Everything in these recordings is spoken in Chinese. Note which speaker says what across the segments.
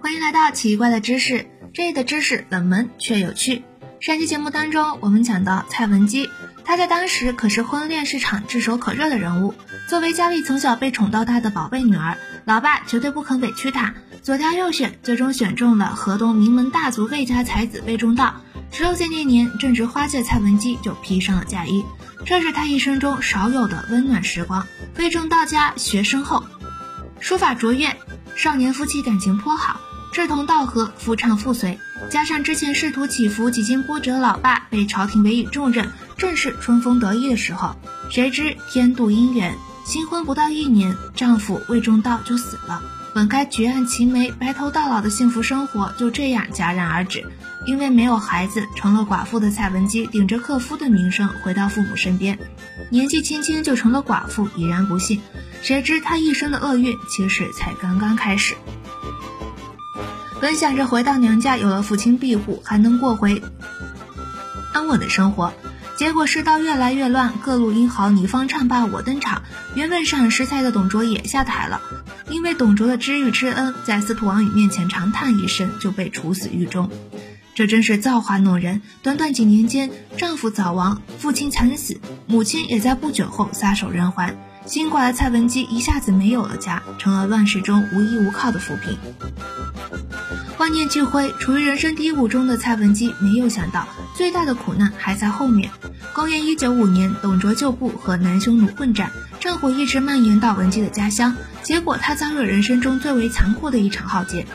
Speaker 1: 欢迎来到奇怪的知识，这里的知识冷门却有趣。上期节目当中，我们讲到蔡文姬，她在当时可是婚恋市场炙手可热的人物。作为家里从小被宠到大的宝贝女儿，老爸绝对不肯委屈她，左挑右选，最终选中了河东名门大族魏家才子魏忠道。十六岁那年，正值花季的蔡文姬就披上了嫁衣，这是她一生中少有的温暖时光。魏忠道家学深厚，书法卓越，少年夫妻感情颇好，志同道合，夫唱妇随。加上之前仕途起伏、几经波折老爸被朝廷委以重任，正是春风得意的时候。谁知天妒姻缘，新婚不到一年，丈夫魏忠道就死了。本该举案齐眉、白头到老的幸福生活就这样戛然而止。因为没有孩子，成了寡妇的蔡文姬顶着克夫的名声回到父母身边，年纪轻轻就成了寡妇，已然不幸。谁知她一生的厄运其实才刚刚开始。本想着回到娘家有了父亲庇护，还能过回安稳的生活，结果世道越来越乱，各路英豪你方唱罢我登场。原本赏识菜的董卓也下台了，因为董卓的知遇之恩，在司徒王允面前长叹一声，就被处死狱中。这真是造化弄人！短短几年间，丈夫早亡，父亲惨死，母亲也在不久后撒手人寰。新寡的蔡文姬一下子没有了家，成了乱世中无依无靠的浮萍。万念俱灰，处于人生低谷中的蔡文姬没有想到，最大的苦难还在后面。公元一九五年，董卓旧部和南匈奴混战，战火一直蔓延到文姬的家乡，结果她遭遇人生中最为残酷的一场浩劫，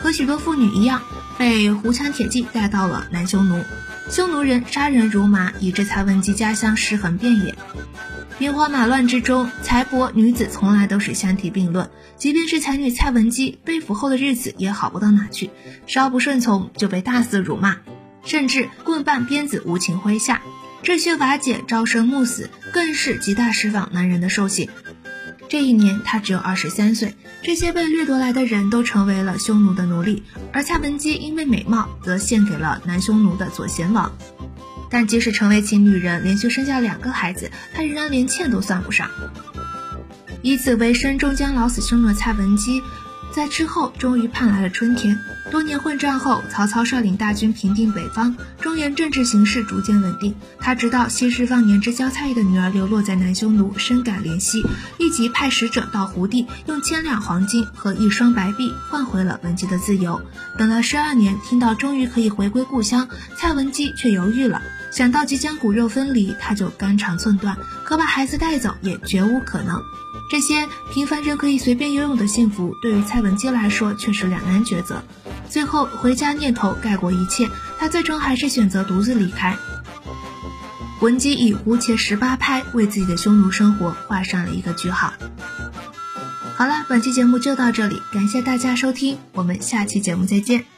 Speaker 1: 和许多妇女一样。被胡羌铁骑带到了南匈奴，匈奴人杀人如麻，以致蔡文姬家乡尸横遍野。兵荒马乱之中，财帛女子从来都是相提并论。即便是才女蔡文姬，被俘后的日子也好不到哪去，稍不顺从就被大肆辱骂，甚至棍棒鞭子无情挥下。这些瓦解、朝生暮死，更是极大释放男人的兽性。这一年，她只有二十三岁。这些被掠夺来的人都成为了匈奴的奴隶，而蔡文姬因为美貌，则献给了南匈奴的左贤王。但即使成为其女人，连续生下两个孩子，她仍然连欠都算不上。以此为生，终将老死生的蔡文姬。在之后，终于盼来了春天。多年混战后，曹操率领大军平定北方，中原政治形势逐渐稳定。他知道昔日忘年之交蔡邕的女儿流落在南匈奴，深感怜惜，立即派使者到胡地，用千两黄金和一双白璧换回了文姬的自由。等了十二年，听到终于可以回归故乡，蔡文姬却犹豫了。想到即将骨肉分离，他就肝肠寸断，可把孩子带走也绝无可能。这些平凡人可以随便拥有的幸福，对于蔡文姬来说却是两难抉择。最后回家念头盖过一切，她最终还是选择独自离开。文姬以胡切十八拍为自己的匈奴生活画上了一个句号。好了，本期节目就到这里，感谢大家收听，我们下期节目再见。